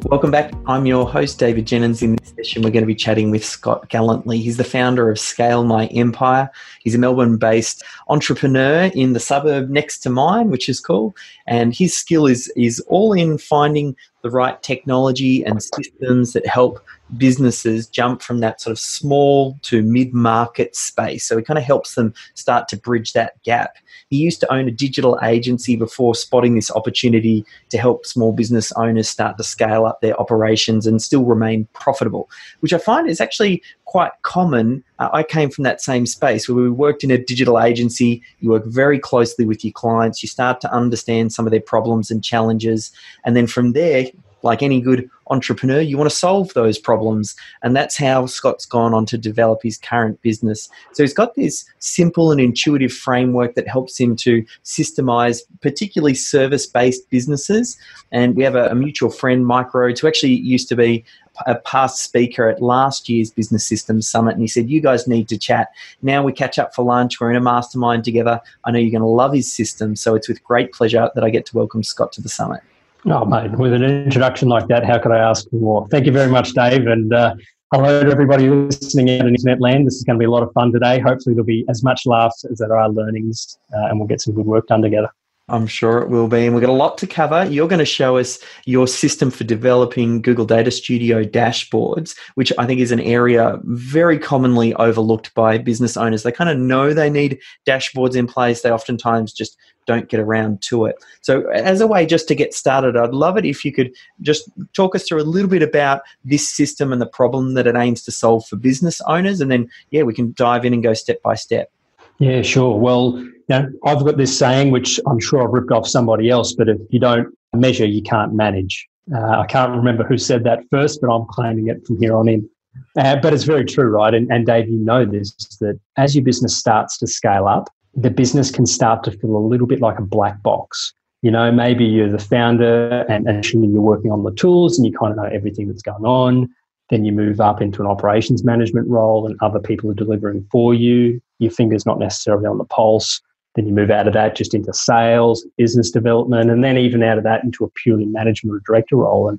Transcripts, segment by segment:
Welcome back. I'm your host, David Jenyns. In this session, we're going to be chatting with Scott Gallantly. He's the founder of Scale My Empire. He's a Melbourne based entrepreneur in the suburb next to mine, which is cool. And his skill is, is all in finding the right technology and systems that help businesses jump from that sort of small to mid market space. So it kind of helps them start to bridge that gap. He used to own a digital agency before spotting this opportunity to help small business owners start to scale up their operations and still remain profitable, which I find is actually quite common. Uh, I came from that same space where we worked in a digital agency. You work very closely with your clients. You start to understand some of their problems and challenges. And then from there, like any good entrepreneur, you want to solve those problems. And that's how Scott's gone on to develop his current business. So he's got this simple and intuitive framework that helps him to systemize, particularly service based businesses. And we have a, a, mutual friend, Mike Rhodes, who actually used to be a past speaker at last year's Business Systems Summit. And he said, You guys need to chat. Now we catch up for lunch. We're in a mastermind together. I know you're going to love his system. So it's with great pleasure that I get to welcome Scott to the summit. Oh, mate, with an introduction like that, how could I ask for more? Thank you very much, Dave. And uh, hello to everybody listening out in internet land. This is going to be a lot of fun today. Hopefully, there'll be as much laughs as there are learnings, uh, and we'll get some good work done together. I'm sure it will be. And we've got a lot to cover. You're going to show us your system for developing Google Data Studio dashboards, which I think is an area very commonly overlooked by business owners. They kind of know they need dashboards in place. They oftentimes just don't get around to it. So, as a way just to get started, I'd love it if you could just talk us through a little bit about this system and the problem that it aims to solve for business owners. And then, yeah, we can dive in and go step by step. Yeah, sure. Well, you know, I've got this saying, which I'm sure I've ripped off somebody else, but if you don't measure, you can't manage. Uh, I can't remember who said that first, but I'm claiming it from here on in. Uh, but it's very true, right? And, and Dave, you know this that as your business starts to scale up, the business can start to feel a little bit like a black box. You know, maybe you're the founder and actually you're working on the tools and you kind of know everything that's going on. Then you move up into an operations management role and other people are delivering for you. Your finger's not necessarily on the pulse. Then you move out of that just into sales, business development, and then even out of that into a purely management or director role. And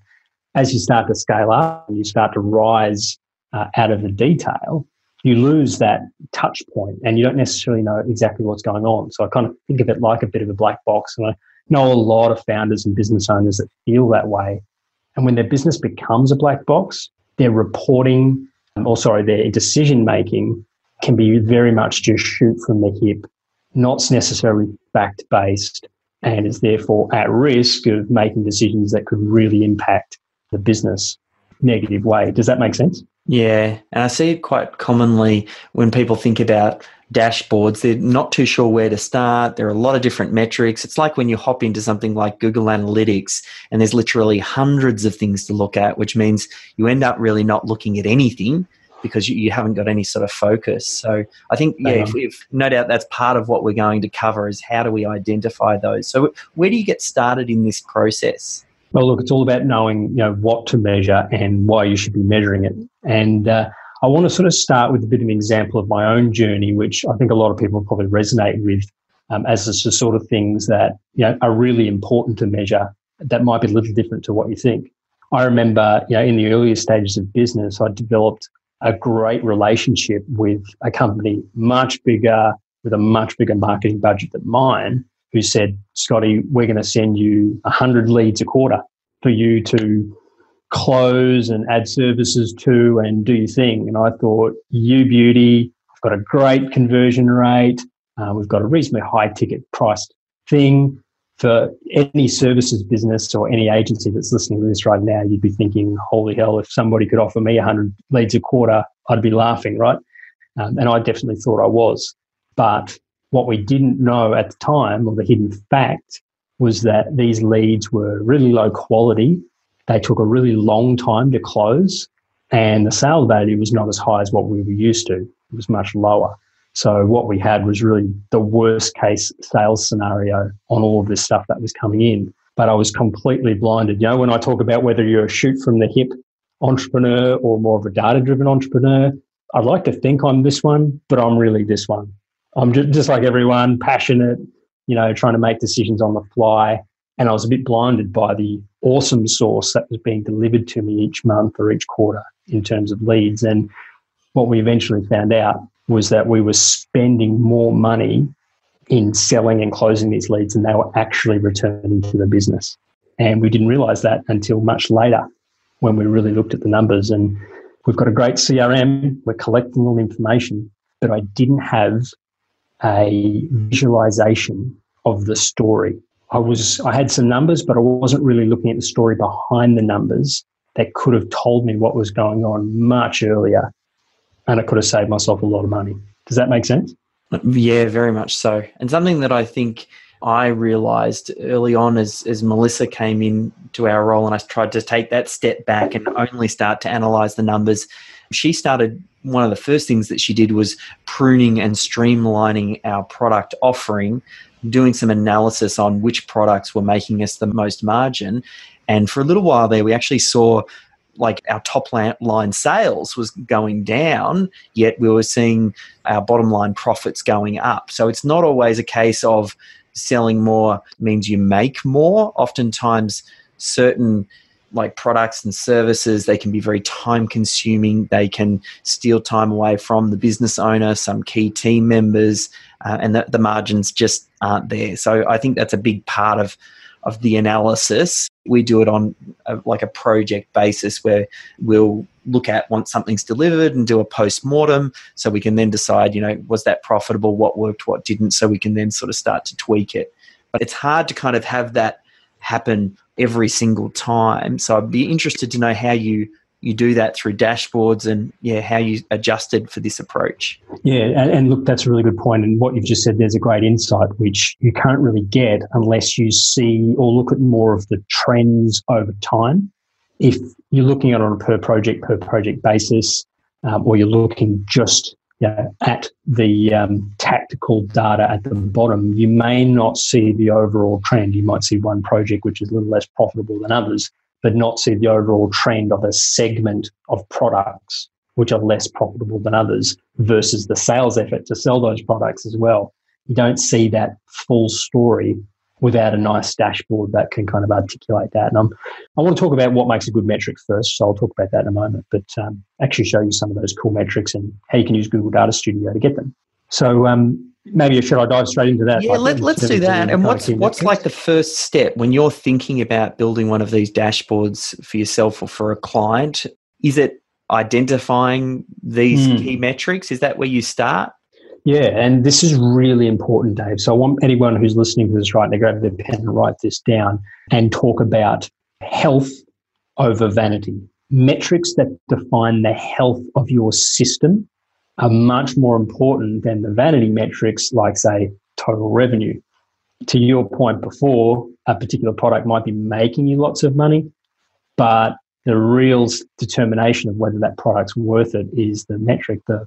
as you start to scale up and you start to rise uh, out of the detail, you lose that touch point and you don't necessarily know exactly what's going on. So I kind of think of it like a bit of a black box. And I know a lot of founders and business owners that feel that way. And when their business becomes a black box, their reporting, um, or sorry, their decision making can be very much just shoot from the hip, not necessarily fact based, and is therefore at risk of making decisions that could really impact the business negative way. Does that make sense? Yeah, and I see it quite commonly when people think about dashboards. They're not too sure where to start. There are a lot of different metrics. It's like when you hop into something like Google Analytics and there's literally hundreds of things to look at, which means you end up really not looking at anything because you, you haven't got any sort of focus. So I think, yeah, if, if, no doubt that's part of what we're going to cover is how do we identify those. So where do you get started in this process? Well, look, it's all about knowing you know what to measure and why you should be measuring it. And uh, I want to sort of start with a bit of an example of my own journey, which I think a lot of people probably resonate with, um, as it's the sort of things that you know are really important to measure. That might be a little different to what you think. I remember, you know, in the earlier stages of business, I developed a great relationship with a company much bigger, with a much bigger marketing budget than mine, who said, Scotty, we're going to send you 100 leads a quarter for you to close and add services to and do your thing. And I thought, you beauty, I've got a great conversion rate. Uh, we've got a reasonably high ticket priced thing for any services business or any agency that's listening to this right now. You'd be thinking, holy hell, if somebody could offer me 100 leads a quarter, I'd be laughing, right? Um, and I definitely thought I was. But what we didn't know at the time, or the hidden fact, was that these leads were really low quality. They took a really long time to close. and the sale value was not as high as what we were used to. It was much lower. So what we had was really the worst case sales scenario on all of this stuff that was coming in. But I was completely blinded. You know, when I talk about whether you're a shoot from the hip entrepreneur or more of a data driven entrepreneur, I'd like to think I'm this one, but I'm really this one. I'm just, just like everyone, passionate, you know, trying to make decisions on the fly. And I was a bit blinded by the awesome source that was being delivered to me each month or each quarter in terms of leads. And what we eventually found out was that we were spending more money in selling and closing these leads than they were actually returning to the business. And we didn't realize that until much later when we really looked at the numbers. And we've got a great CRM, we're collecting all the information, but I didn't have a visualization of the story. I was I had some numbers, but I wasn't really looking at the story behind the numbers that could have told me what was going on much earlier and it could have saved myself a lot of money. Does that make sense? Yeah, very much so. And something that I think I realized early on as, as Melissa came in to our role and I tried to take that step back and only start to analyze the numbers, she started one of the first things that she did was pruning and streamlining our product offering, doing some analysis on which products were making us the most margin. And for a little while there, we actually saw like our top line sales was going down, yet we were seeing our bottom line profits going up. So it's not always a case of selling more means you make more. Oftentimes, certain like products and services they can be very time consuming they can steal time away from the business owner some key team members uh, and the, the margins just aren't there so i think that's a big part of of the analysis. We do it on a, like a project basis where we'll look at once something's delivered and do a post mortem so we can then decide, you know, was that profitable, what worked, what didn't, so we can then sort of start to tweak it. But it's hard to kind of have that happen every single time. So I'd be interested to know how you you do that through dashboards and yeah how you adjusted for this approach. Yeah and, and, look that's a really good point and what you've just said there's a great insight which you can't really get unless you see or look at more of the trends over time. If you're looking at it on a per project per project basis um, or you're looking just you know, at the um, tactical data at the bottom, you may not see the overall trend. You might see one project which is a little less profitable than others, but not see the overall trend of a segment of products which are less profitable than others versus the sales effort to sell those products as well. You don't see that full story without a nice dashboard that can kind of articulate that. And I'm, i want to talk about what makes a good metric first, so I'll talk about that in a moment, but um, actually show you some of those cool metrics and how you can use Google Data Studio to get them. So um, maybe should I dive straight into that? Yeah, like, let, us do that. And what's what's like the first step when you're thinking about building one of these dashboards for yourself or for a client? Is it identifying these mm. key metrics? Is that where you start? Yeah, and this is really important, Dave. So I want anyone who's listening to this right now grab their pen and write this down and talk about health over vanity. Metrics that define the health of your system are much more important than the vanity metrics, like, say, total revenue. To your point before, a particular product might be making you lots of money, but the real determination of whether that product's worth it is the metric, the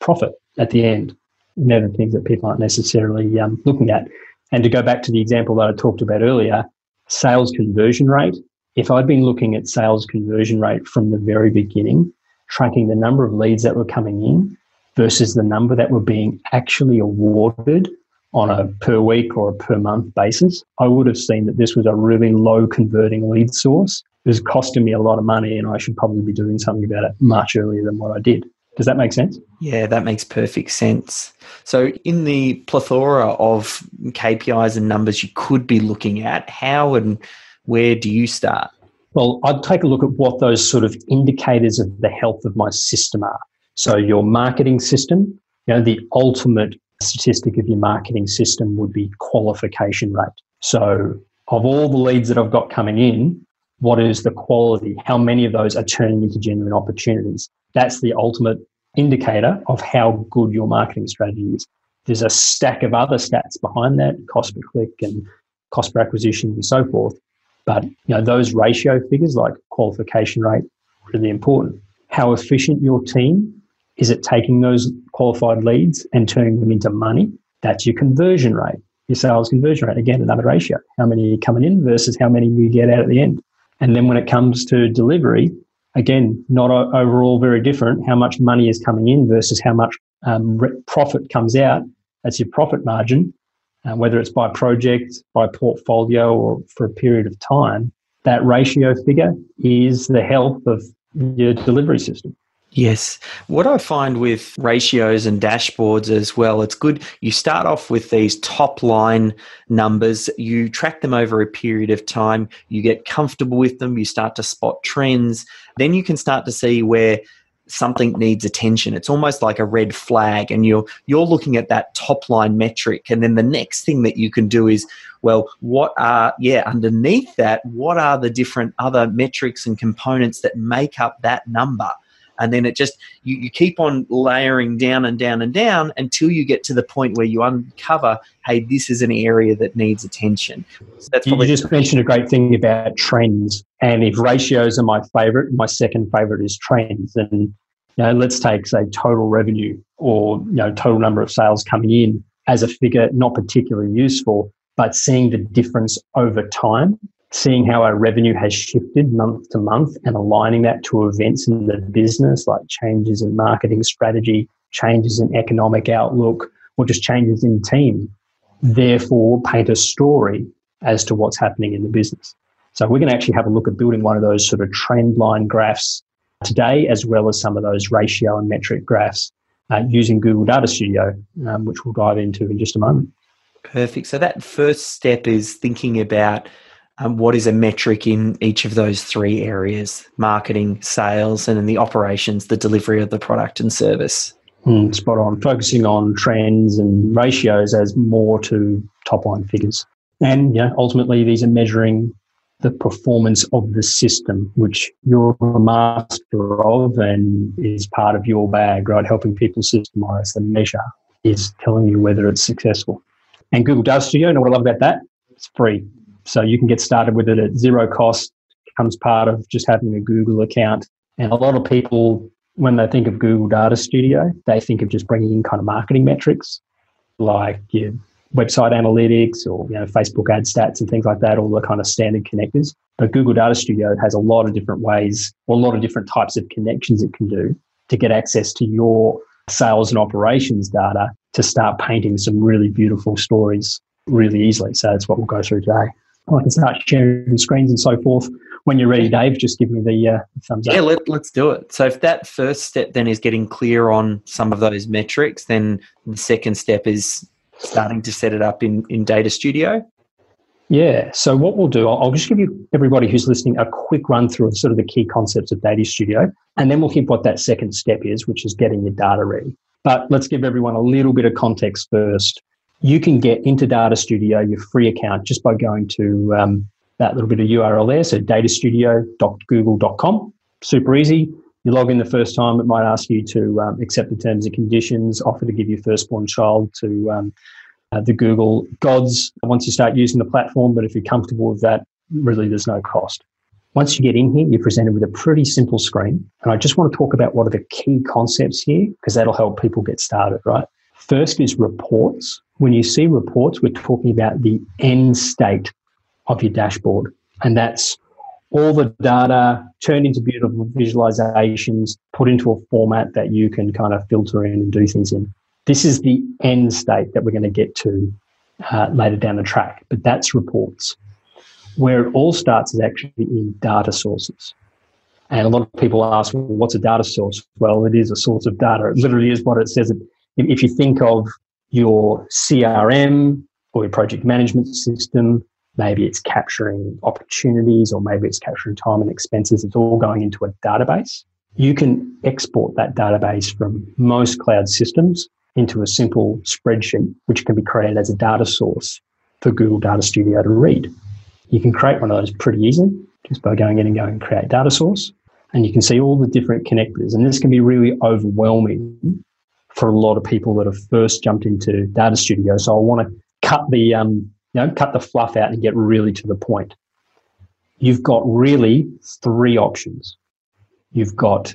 profit at the end. And they're the things that people aren't necessarily um, looking at. And to go back to the example that I talked about earlier, sales conversion rate. If I'd been looking at sales conversion rate from the very beginning, tracking the number of leads that were coming in, versus the number that were being actually awarded on a per week or a per month basis, I would have seen that this was a really low converting lead source. It was costing me a lot of money and I should probably be doing something about it much earlier than what I did. Does that make sense? Yeah, that makes perfect sense. So, in the plethora of KPIs and numbers you could be looking at, how and where do you start? Well, I'd take a look at what those sort of indicators of the health of my system are. So your marketing system, you know, the ultimate statistic of your marketing system would be qualification rate. So of all the leads that I've got coming in, what is the quality? How many of those are turning into genuine opportunities? That's the ultimate indicator of how good your marketing strategy is. There's a stack of other stats behind that, cost per click and cost per acquisition and so forth. But you know, those ratio figures like qualification rate, are really important. how efficient your team is it taking those qualified leads and turning them into money? That's your conversion rate, your sales conversion rate. Again, another ratio. How many are coming in versus how many you get out at the end. And then when it comes to delivery, again, not overall very different. How much money is coming in versus how much um, profit comes out. That's your profit margin, uh, whether it's by project, by portfolio, or for a period of time. That ratio figure is the health of your delivery system. Yes. What I find with ratios and dashboards as well, it's good. You start off with these top line numbers, you track them over a period of time, you get comfortable with them, you start to spot trends. Then you can start to see where something needs attention. It's almost like a red flag and you're you're looking at that top line metric and then the next thing that you can do is well what are yeah underneath that what are the different other metrics and components that make up that number and then it just you, you keep on layering down and down and down until you get to the point where you uncover hey this is an area that needs attention. So that's you just mentioned a great thing about trends. And if ratios are my favorite my second favorite is trends and you know let's take say total revenue or you know total number of sales coming in as a figure not particularly useful but seeing the difference over time seeing how our revenue has shifted month to month and aligning that to events in the business like changes in marketing strategy, changes in economic outlook, or just changes in team, therefore paint a story as to what's happening in the business. So we're going to actually have a look at building one of those sort of trend line graphs today, as well as some of those ratio and metric graphs uh, using Google Data Studio, um, which we'll dive into in just a moment. Perfect. So that first step is thinking about um, what is a metric in each of those three areas marketing, sales, and then the operations, the delivery of the product and service. Mm, spot on. Focusing on trends and ratios as more to top line figures. And yeah, ultimately, these are measuring the performance of the system, which you're a master of and is part of your bag, right? Helping people systemize the measure is telling you whether it's successful. And Google Data Studio, know what I love about that? It's free. So you can get started with it at zero cost, becomes part of just having a Google account. And a lot of people, when they think of Google Data Studio, they think of just bringing in kind of marketing metrics like your website analytics or you know Facebook ad stats and things like that, all the kind of standard connectors. But Google Data Studio has a lot of different ways or a lot of different types of connections it can do to get access to your sales and operations data to start painting some really beautiful stories really easily. So that's what we'll go through today. I can start sharing screens and so forth. When you're ready, Dave, just give me the uh, thumbs up. Yeah, let, let's do it. So if that first step then is getting clear on some of those metrics, then the second step is starting to set it up in, in Data Studio. Yeah. So what we'll do, I'll, I'll just give you everybody who's listening a quick run through of sort of the key concepts of Data Studio, and then we'll hit what that second step is, which is getting your data ready. But let's give everyone a little bit of context first you can get into Data Studio, your free account, just by going to um, that little bit of URL there. So datastudio.google.com. Super easy. You log in the first time, it might ask you to um, accept the terms and conditions, offer to give your firstborn child to um, uh, the Google gods once you start using the platform. But if you're comfortable with that, really there's no cost. Once you get in here, you're presented with a pretty simple screen. And I just want to talk about what are the key concepts here, because that'll help people get started, right? First is reports. When you see reports, we're talking about the end state of your dashboard. And that's all the data turned into beautiful visualizations, put into a format that you can kind of filter in and do things in. This is the end state that we're going to get to uh, later down the track, but that's reports. Where it all starts is actually in data sources. And a lot of people ask, well, what's a data source? Well, it is a source of data. It literally is what it says. If you think of your CRM or your project management system. Maybe it's capturing opportunities or maybe it's capturing time and expenses. It's all going into a database. You can export that database from most cloud systems into a simple spreadsheet, which can be created as a data source for Google Data Studio to read. You can create one of those pretty easily just by going in and going create data source. And you can see all the different connectors. And this can be really overwhelming for a lot of people that have first jumped into Data Studio. So I want to cut the um, you know cut the fluff out and get really to the point. You've got really three options. You've got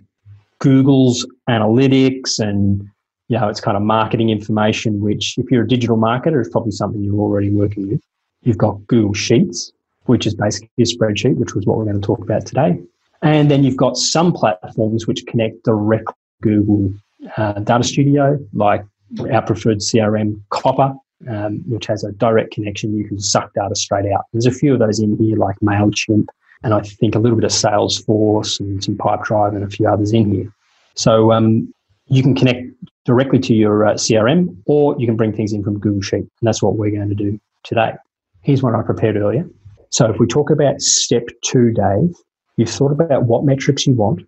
Google's analytics and you know, it's kind of marketing information, which if you're a digital marketer, is probably something you're already working with. You've got Google Sheets, which is basically a spreadsheet, which was what we're going to talk about today. And then you've got some platforms which connect directly Google uh, Data Studio, like our preferred CRM, Copper, um, which has a direct connection. You can suck data straight out. There's a few of those in here, like MailChimp, and I think a little bit of Salesforce and some Pipedrive and a few others in here. So um, you can connect directly to your uh, CRM, or you can bring things in from Google Sheet, and that's what we're going to do today. Here's one I prepared earlier. So if we talk about step two, Dave, you've thought about what metrics you want.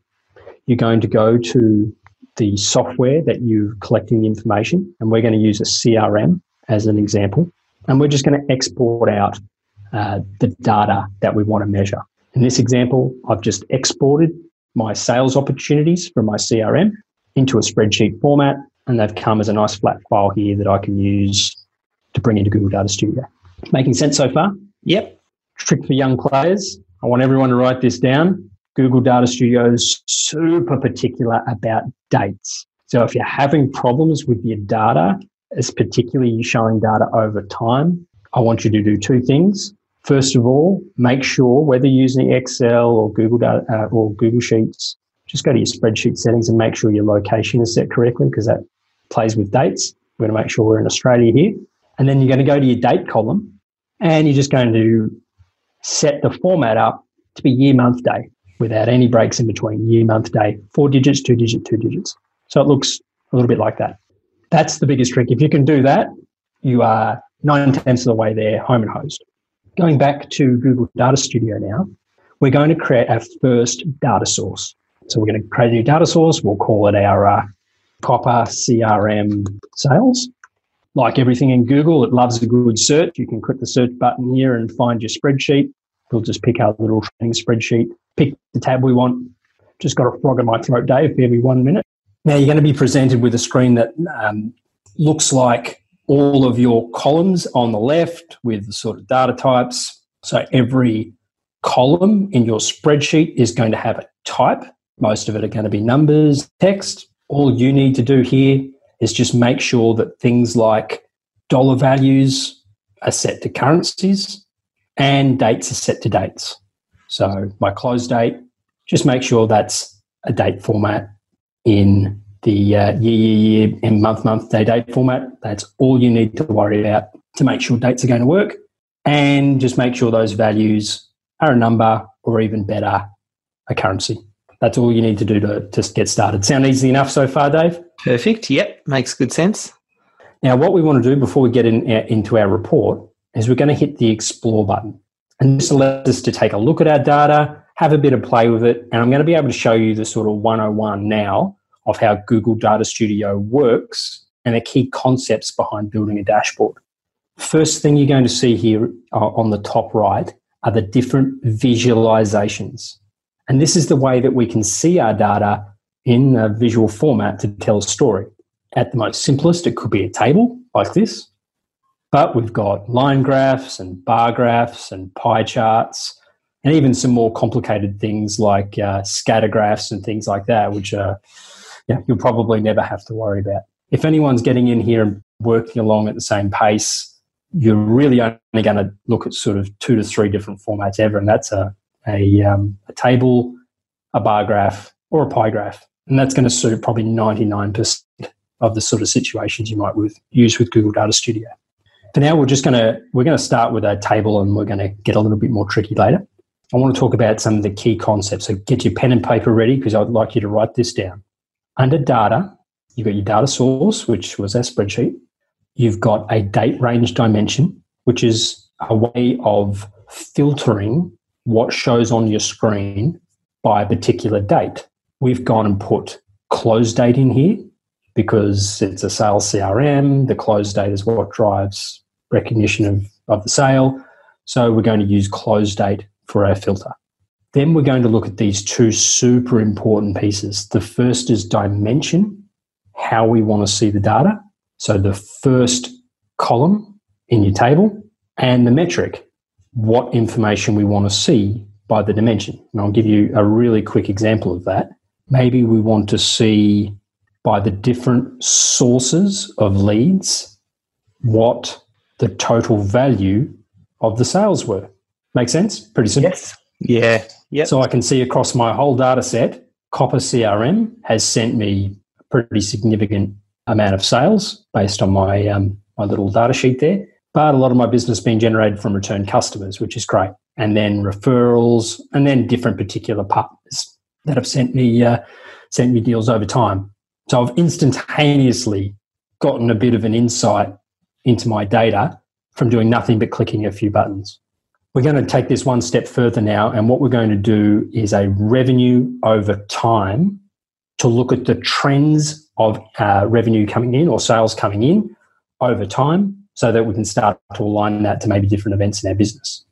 You're going to go to the software that you're collecting the information, and we're going to use a CRM as an example. And we're just going to export out uh, the data that we want to measure. In this example, I've just exported my sales opportunities from my CRM into a spreadsheet format, and they've come as a nice flat file here that I can use to bring into Google Data Studio. Making sense so far? Yep. Trick for young players. I want everyone to write this down. Google Data Studio is super particular about dates. So if you're having problems with your data, it's particularly showing data over time, I want you to do two things. First of all, make sure whether using Excel or Google data, uh, or Google Sheets, just go to your spreadsheet settings and make sure your location is set correctly because that plays with dates. We're going to make sure we're in Australia here. And then you're going to go to your date column and you're just going to set the format up to be year, month, day without any breaks in between year, month, day, four digits, two digits, two digits. So it looks a little bit like that. That's the biggest trick. If you can do that, you are nine tenths of the way there, home and hosed. Going back to Google Data Studio now, we're going to create our first data source. So we're going to create a new data source. We'll call it our uh, Copper CRM sales. Like everything in Google, it loves a good search. You can click the search button here and find your spreadsheet. We'll just pick our little training spreadsheet, pick the tab we want. Just got a frog in my throat, Dave, every one minute. Now you're going to be presented with a screen that um, looks like all of your columns on the left with the sort of data types. So every column in your spreadsheet is going to have a type. Most of it are going to be numbers, text. All you need to do here is just make sure that things like dollar values are set to currencies and dates are set to dates. So my close date, just make sure that's a date format in the uh, year, year, year, and month, month, day, date format. That's all you need to worry about to make sure dates are going to work. And just make sure those values are a number or even better, a currency. That's all you need to do to, to get started. Sound easy enough so far, Dave? Perfect. Yep. Makes good sense. Now, what we want to do before we get in, uh, into our report is we're going to hit the explore button. And this allows us to take a look at our data, have a bit of play with it. And I'm going to be able to show you the sort of 101 now of how Google Data Studio works and the key concepts behind building a dashboard. First thing you're going to see here uh, on the top right are the different visualizations. And this is the way that we can see our data in a visual format to tell a story. At the most simplest, it could be a table like this, but we've got line graphs and bar graphs and pie charts and even some more complicated things like uh, scatter graphs and things like that, which are, yeah, you'll probably never have to worry about. If anyone's getting in here and working along at the same pace, you're really only going to look at sort of two to three different formats ever, and that's a a, um, a table, a bar graph, or a pie graph, and that's going to suit probably 99% of the sort of situations you might with, use with Google Data Studio. For now, we're just going to we're going to start with a table, and we're going to get a little bit more tricky later. I want to talk about some of the key concepts. So get your pen and paper ready because I'd like you to write this down. Under data, you've got your data source, which was our spreadsheet. You've got a date range dimension, which is a way of filtering what shows on your screen by a particular date. We've gone and put close date in here because it's a sales CRM. The close date is what drives recognition of, of the sale. So we're going to use close date for our filter. Then we're going to look at these two super important pieces. The first is dimension, how we want to see the data. So the first column in your table and the metric, what information we want to see by the dimension. And I'll give you a really quick example of that. maybe we want to see by the different sources of leads what the total value of the sales were. Make sense? Pretty simple. Yes. Yeah. Yep. So I can see across my whole data set, Copper CRM has sent me a pretty significant amount of sales based on my um, my little data sheet there. But a lot of my business being generated from return customers, which is great, and then referrals, and then different particular partners that have sent me uh, sent me deals over time. So I've instantaneously gotten a bit of an insight into my data from doing nothing but clicking a few buttons. We're going to take this one step further now, and what we're going to do is a revenue over time to look at the trends of uh, revenue coming in or sales coming in over time so that we can start to align that to maybe different events in our business.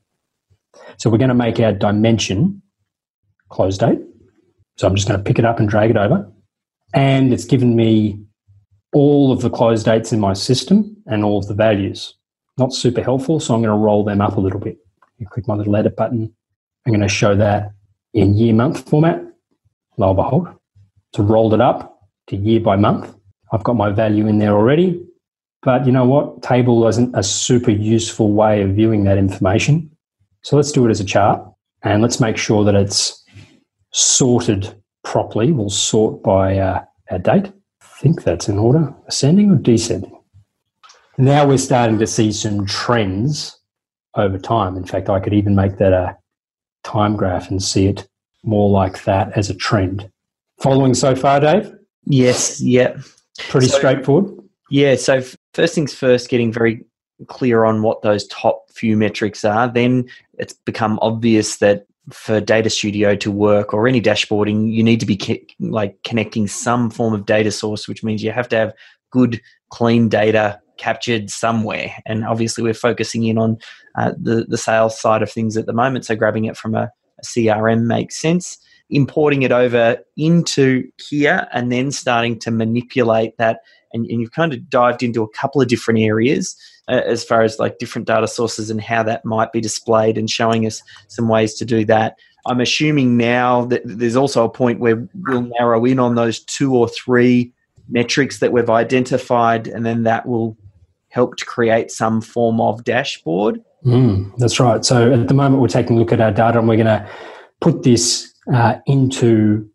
So we're going to make our dimension close date. So I'm just going to pick it up and drag it over. And it's given me all of the close dates in my system and all of the values. Not super helpful, so I'm going to roll them up a little bit. You click my little edit button. I'm going to show that in year month format. Lo and behold, so rolled it up to year by month. I've got my value in there already. But you know what? Table isn't a super useful way of viewing that information. So let's do it as a chart and let's make sure that it's sorted properly. We'll sort by uh, our date. Think that's in order, ascending or descending. Now we're starting to see some trends over time. In fact, I could even make that a time graph and see it more like that as a trend. Following so far, Dave? Yes, yeah. Pretty so, straightforward. Yeah, so first things first, getting very clear on what those top few metrics are. Then it's become obvious that for Data Studio to work or any dashboarding, you need to be like connecting some form of data source, which means you have to have good, clean data captured somewhere. And obviously, we're focusing in on uh, the the sales side of things at the moment. So grabbing it from a, a CRM makes sense. Importing it over into here and then starting to manipulate that. And, and you've kind of dived into a couple of different areas as far as like different data sources and how that might be displayed and showing us some ways to do that. I'm assuming now that there's also a point where we'll narrow in on those two or three metrics that we've identified, and then that will help to create some form of dashboard. Mm, that's right. So at the moment, we're taking a look at our data and we're going to put this uh, into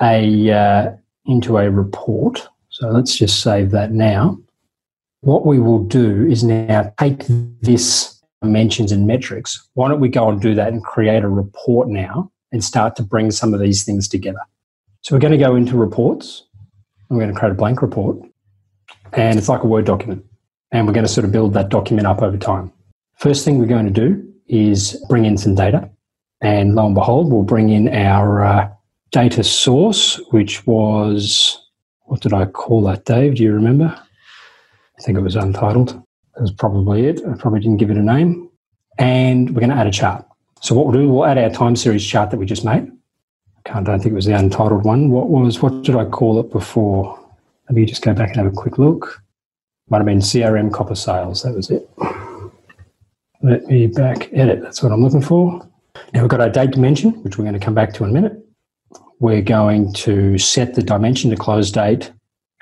a uh, into a report. So let's just save that now. What we will do is now take this dimensions and metrics. Why don't we go and do that and create a report now and start to bring some of these things together? So we're going to go into reports. We're going to create a blank report. And it's like a Word document. And we're going to sort of build that document up over time. First thing we're going to do is bring in some data. And lo and behold, we'll bring in our uh, data source, which was, what did I call that, Dave? Do you remember? I think it was untitled. That was probably it. I probably didn't give it a name. And we're going to add a chart. So what we'll do, we'll add our time series chart that we just made. I don't think it was the untitled one. What was, what did I call it before? Let me just go back and have a quick look. Might have been CRM copper sales. That was it. Let me back edit. That's what I'm looking for. Now we've got our date dimension, which we're going to come back to in a minute. We're going to set the dimension to close date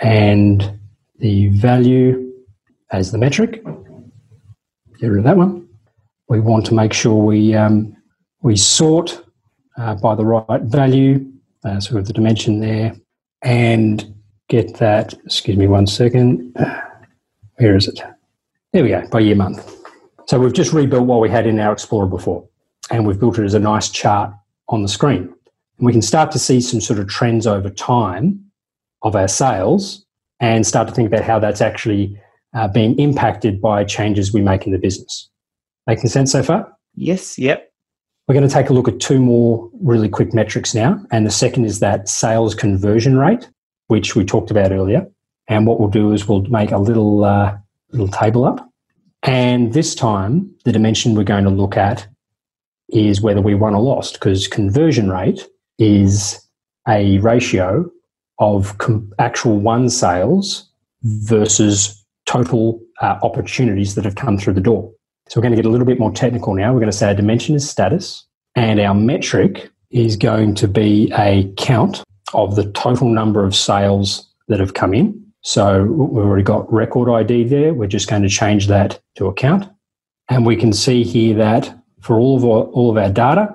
and the value as the metric. Get rid of that one. We want to make sure we um, we sort uh, by the right value, uh, so we have the dimension there, and get that. Excuse me one second. Where is it? There we go. By year month. So we've just rebuilt what we had in our Explorer before, and we've built it as a nice chart on the screen. And we can start to see some sort of trends over time of our sales and start to think about how that's actually uh, being impacted by changes we make in the business. Making sense so far? Yes, yep. We're going to take a look at two more really quick metrics now. And the second is that sales conversion rate, which we talked about earlier. And what we'll do is we'll make a little, uh, little table up. And this time, the dimension we're going to look at is whether we won or lost, because conversion rate is a ratio of com- actual won sales versus total uh, opportunities that have come through the door. So we're going to get a little bit more technical now. We're going to say our dimension is status, and our metric is going to be a count of the total number of sales that have come in. So we've already got record ID there. We're just going to change that to account. And we can see here that for all of our, all of our data,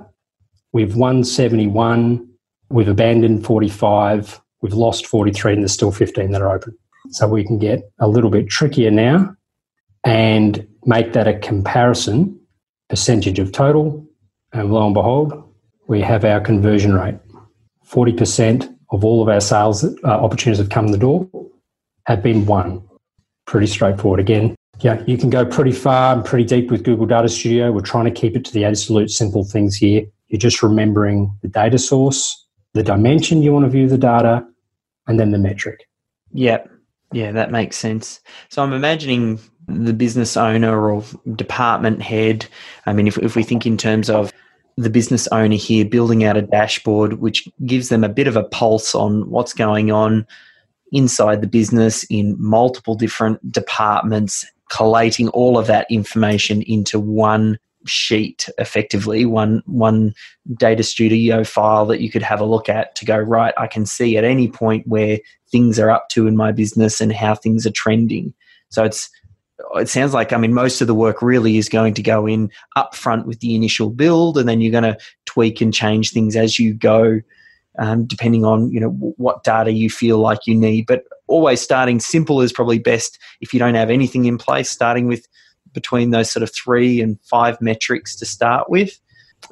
we've won 71, we've abandoned 45, we've lost 43, and there's still 15 that are open. So we can get a little bit trickier now and make that a comparison percentage of total. And lo and behold, we have our conversion rate. 40% of all of our sales uh, opportunities that come the door have been won. Pretty straightforward. Again, yeah, you can go pretty far and pretty deep with Google Data Studio. We're trying to keep it to the absolute simple things here. You're just remembering the data source, the dimension you want to view the data, and then the metric. Yep. Yeah, that makes sense. So I'm imagining the business owner or department head. I mean, if, if we think in terms of the business owner here building out a dashboard which gives them a bit of a pulse on what's going on inside the business in multiple different departments, collating all of that information into one sheet effectively one one data studio file that you could have a look at to go right i can see at any point where things are up to in my business and how things are trending so it's it sounds like I mean most of the work really is going to go in up front with the initial build, and then you're going to tweak and change things as you go, um, depending on you know what data you feel like you need. But always starting simple is probably best if you don't have anything in place. Starting with between those sort of three and five metrics to start with,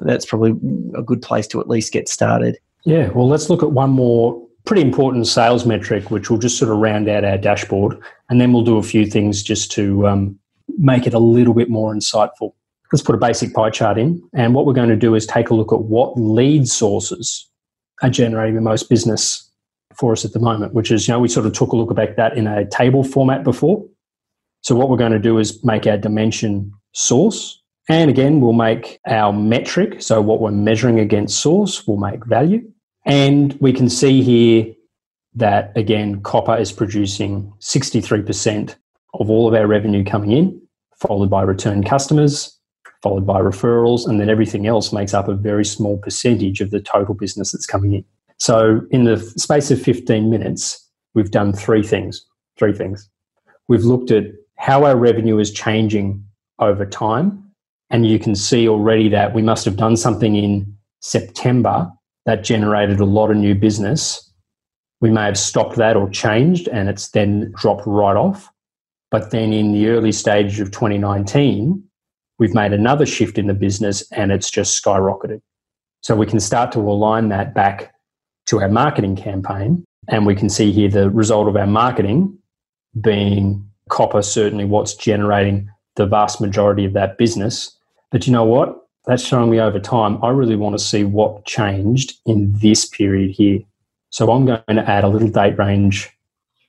that's probably a good place to at least get started. Yeah, well, let's look at one more pretty important sales metric, which will just sort of round out our dashboard. And then we'll do a few things just to um, make it a little bit more insightful. Let's put a basic pie chart in. And what we're going to do is take a look at what lead sources are generating the most business for us at the moment, which is, you know, we sort of took a look at that in a table format before. So what we're going to do is make our dimension source. And again, we'll make our metric. So what we're measuring against source, we'll make value. And we can see here that, again, copper is producing 63% of all of our revenue coming in, followed by return customers, followed by referrals, and then everything else makes up a very small percentage of the total business that's coming in. So, in the space of 15 minutes, we've done three things. Three things. We've looked at how our revenue is changing over time. And you can see already that we must have done something in September that generated a lot of new business. We may have stopped that or changed and it's then dropped right off. But then in the early stage of 2019, we've made another shift in the business and it's just skyrocketed. So we can start to align that back to our marketing campaign. And we can see here the result of our marketing being copper, certainly what's generating the vast majority of that business. But you know what? that's showing me over time. I really want to see what changed in this period here. So I'm going to add a little date range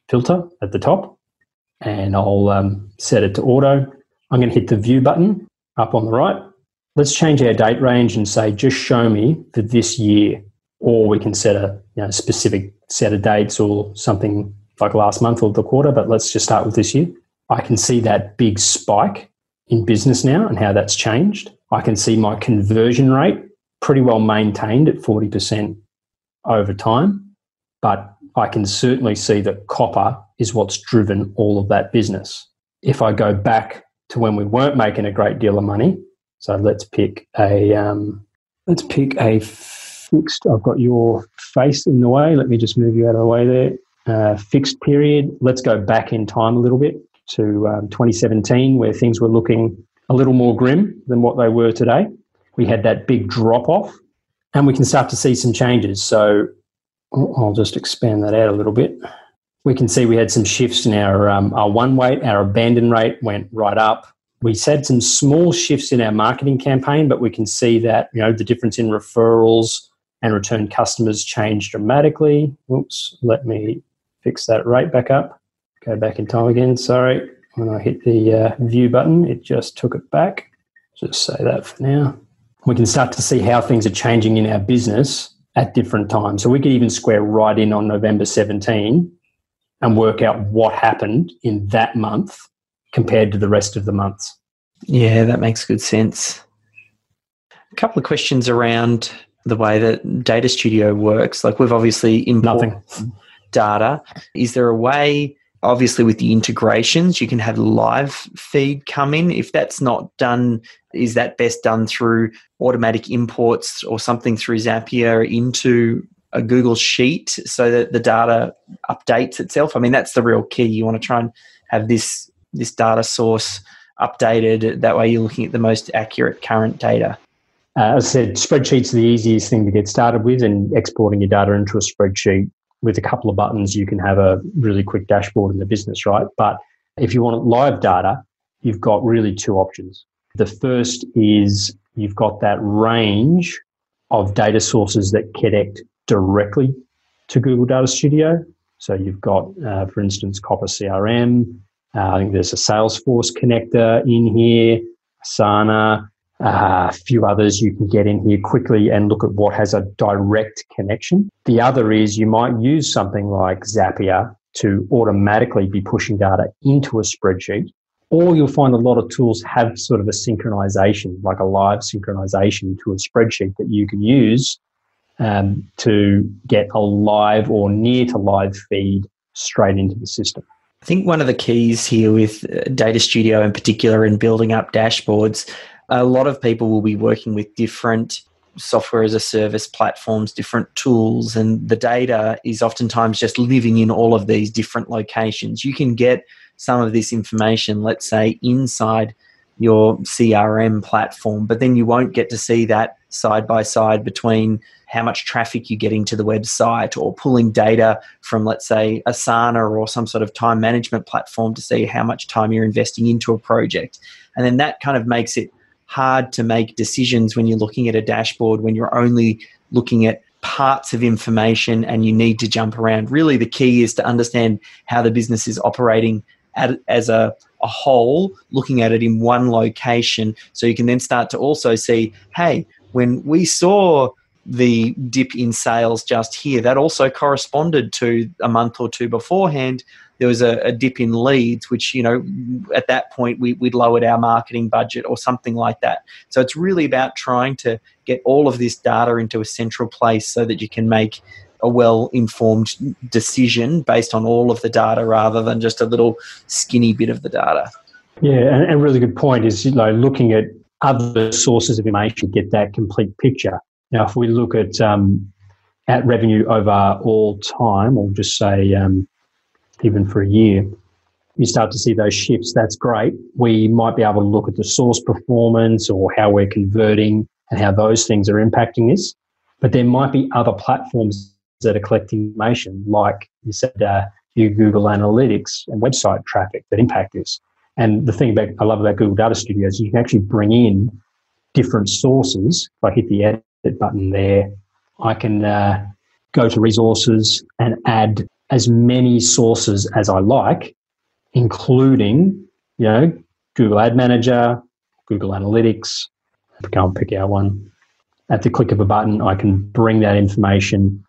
filter at the top and I'll um, set it to auto. I'm going to hit the view button up on the right. Let's change our date range and say, just show me for this year. Or we can set a you know, specific set of dates or something like last month or the quarter, but let's just start with this year. I can see that big spike in business now and how that's changed. I can see my conversion rate pretty well maintained at 40% over time, but I can certainly see that copper is what's driven all of that business. If I go back to when we weren't making a great deal of money, so let's pick a um, let's pick a fixed. I've got your face in the way. Let me just move you out of the way there. Uh, fixed period. Let's go back in time a little bit to um, 2017, where things were looking a little more grim than what they were today. We had that big drop off, and we can start to see some changes. So I'll just expand that out a little bit. We can see we had some shifts in our um, our won weight, our abandon rate went right up. We had some small shifts in our marketing campaign, but we can see that you know the difference in referrals and return customers changed dramatically. Oops, let me fix that rate back up. Go back in time again. Sorry. When I hit the uh, view button, it just took it back. Just say that for now. We can start to see how things are changing in our business at different times. So we could even square right in on November 17 and work out what happened in that month compared to the rest of the months. Yeah, that makes good sense. A couple of questions around the way that Data Studio works? Like we've obviously imported Nothing. Data. Is there a way? Obviously, with the integrations, you can have live feed come in. If that's not done, is that best done through automatic imports or something through Zapier into a Google Sheet so that the data updates itself? I mean, that's the real key. You want to try and have this this data source updated. That way, you're looking at the most accurate current data. Uh, as I said, spreadsheets are the easiest thing to get started with, and exporting your data into a spreadsheet with a couple of buttons, you can have a really quick dashboard in the business, right? But if you want live data, you've got really two options. The first is you've got that range of data sources that connect directly to Google Data Studio. So you've got, uh, for instance, Copper CRM. Uh, I think there's a Salesforce connector in here, Asana, uh, a few others you can get in here quickly and look at what has a direct connection. The other is you might use something like Zapier to automatically be pushing data into a spreadsheet. Or you'll find a lot of tools have sort of a synchronization, like a live synchronization to a spreadsheet that you can use um, to get a live or near to live feed straight into the system. I think one of the keys here with uh, Data Studio in particular in building up dashboards, a lot of people will be working with different software as a service platforms, different tools, and the data is oftentimes just living in all of these different locations. You can get some of this information, let's say, inside your CRM platform, but then you won't get to see that side by side between how much traffic you're getting to the website or pulling data from, let's say, Asana or some sort of time management platform to see how much time you're investing into a project. And then that kind of makes it hard to make decisions when you're looking at a dashboard when you're only looking at parts of information and you need to jump around. Really, the key is to understand how the business is operating at, as a, a whole, looking at it in one location. So you can then start to also see hey, when we saw the dip in sales just here, that also corresponded to a month or two beforehand. There was a, a dip in leads, which, you know, at that point we, we'd lowered our marketing budget or something like that. So it's really about trying to get all of this data into a central place so that you can make a well informed decision based on all of the data rather than just a little skinny bit of the data. Yeah, and a really good point is you know looking at other sources of information to get that complete picture. Now, if we look at um, at revenue over all time, or just say um, even for a year, you start to see those shifts. That's great. We might be able to look at the source performance or how we're converting and how those things are impacting this. But there might be other platforms that are collecting information, like you said, uh, your Google Analytics and website traffic that impact this. And the thing about I love about Google Data Studio is you can actually bring in different sources. If I hit the edit button there, I can uh, go to resources and add as many sources as I like, including you know Google Ad Manager, Google Analytics. Go and pick out one. At the click of a button, I can bring that information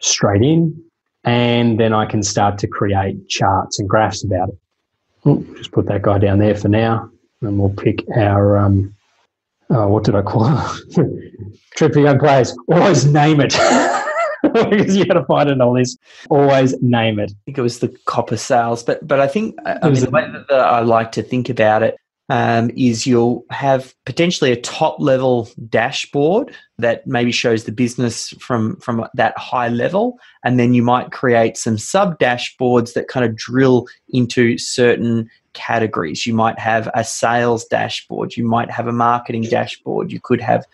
straight in, and then I can start to create charts and graphs about it. Ooh, just put that guy down there for now, and we'll pick our um, uh, what did I call it? Trip for young players. Always name it. because you got to find it on a. Always name it. I think it was the copper sales, but but I think I mean, the way that I like to think about it um, is you'll have potentially a top level dashboard that maybe shows the business from from that high level, and then you might create some sub dashboards that kind of drill into certain categories. You might have a sales dashboard, you might have a marketing dashboard, you could have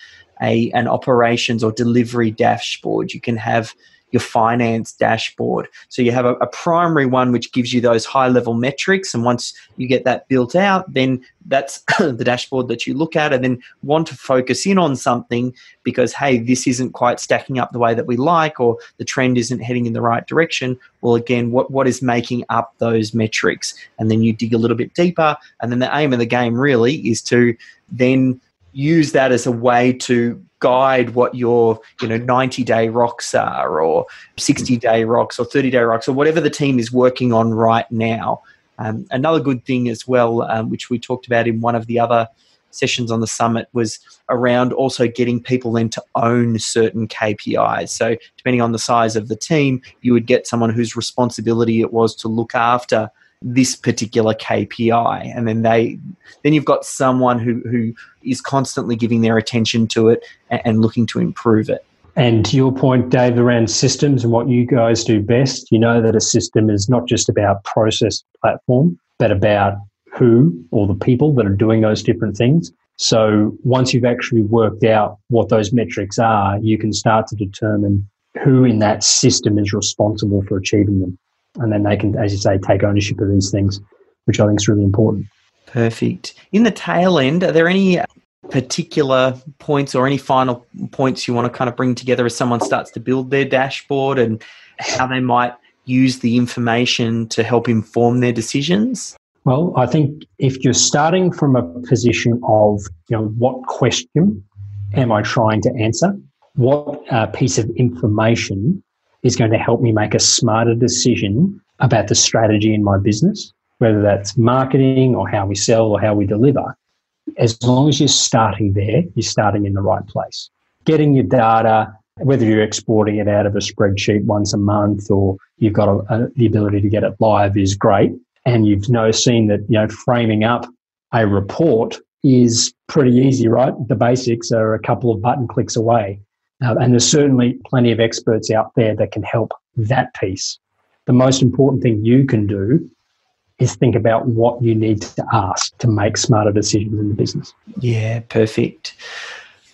a an operations or delivery dashboard, you can have your finance dashboard. So you have a, a, primary one which gives you those high level metrics. And once you get that built out, then that's the dashboard that you look at and then want to focus in on something because, hey, this isn't quite stacking up the way that we like or the trend isn't heading in the right direction. Well, again, what, what is making up those metrics? And then you dig a little bit deeper. And then the aim of the game really is to then use that as a way to guide what your you know 90 day rocks are or 60 day rocks or 30 day rocks or whatever the team is working on right now um, another good thing as well um, which we talked about in one of the other sessions on the summit was around also getting people then to own certain KPIs. So, depending on the size of the team, you would get someone whose responsibility it was to look after this particular KPI, and then they, then you've got someone who who is constantly giving their attention to it and, and looking to improve it. And to your point, Dave, around systems and what you guys do best, you know that a system is not just about process platform, but about who or the people that are doing those different things. So once you've actually worked out what those metrics are, you can start to determine who in that system is responsible for achieving them. And then they can, as you say, take ownership of these things, which I think is really important. Perfect. In the tail end, are there any particular points or any final points you want to kind of bring together as someone starts to build their dashboard and how they might use the information to help inform their decisions? Well, I think if you're starting from a position of, you know, what question am I trying to answer? What uh, piece of information is going to help me make a smarter decision about the strategy in my business, whether that's marketing or how we sell or how we deliver? As long as you're starting there, you're starting in the right place. Getting your data, whether you're exporting it out of a spreadsheet once a month or you've got a, a, the ability to get it live is great and you've now seen that you know framing up a report is pretty easy, right? The basics are a couple of button clicks away, uh, and there's certainly plenty of experts out there that can help that piece. The most important thing you can do is think about what you need to ask to make smarter decisions in the business. Yeah, perfect.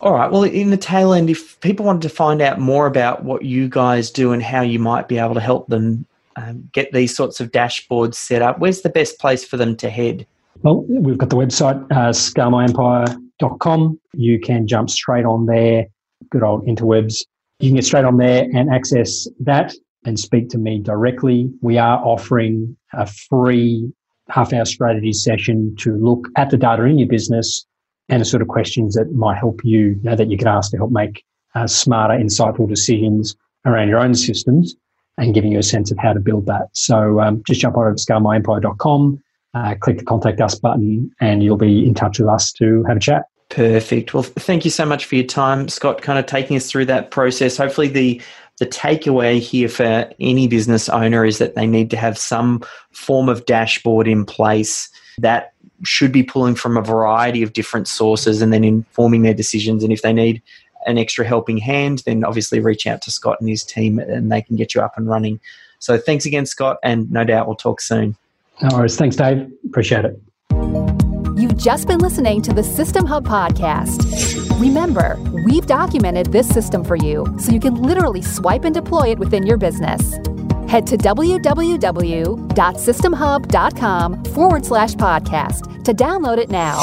All right. Well, in the tail end, if people wanted to find out more about what you guys do and how you might be able to help them um, get these sorts of dashboards set up, where's the best place for them to head? Well, we've got the website, uh, scaleMyEmpire.com. You can jump straight on there, good old interwebs. You can get straight on there and access that and speak to me directly. We are offering a free half hour strategy session to look at the data in your business and the sort of questions that might help you, you know, that you can ask to help make uh, smarter, insightful decisions around your own systems and giving you a sense of how to build that. So um, just jump on over to scalemyempire.com, uh, click the contact us button, and you'll be in touch with us to have a chat. Perfect. Well, thank you so much for your time, Scott, kind of taking us through that process. Hopefully, the the takeaway here for any business owner is that they need to have some form of dashboard in place that should be pulling from a variety of different sources and then informing their decisions. And if they need an extra helping hand, then obviously reach out to Scott and his team and they can get you up and running. So thanks again, Scott, and no doubt we'll talk soon. No worries. Thanks, Dave. Appreciate it. You've just been listening to the System Hub podcast. Remember, we've documented this system for you so you can literally swipe and deploy it within your business. Head to www.systemhub.com forward slash podcast to download it now.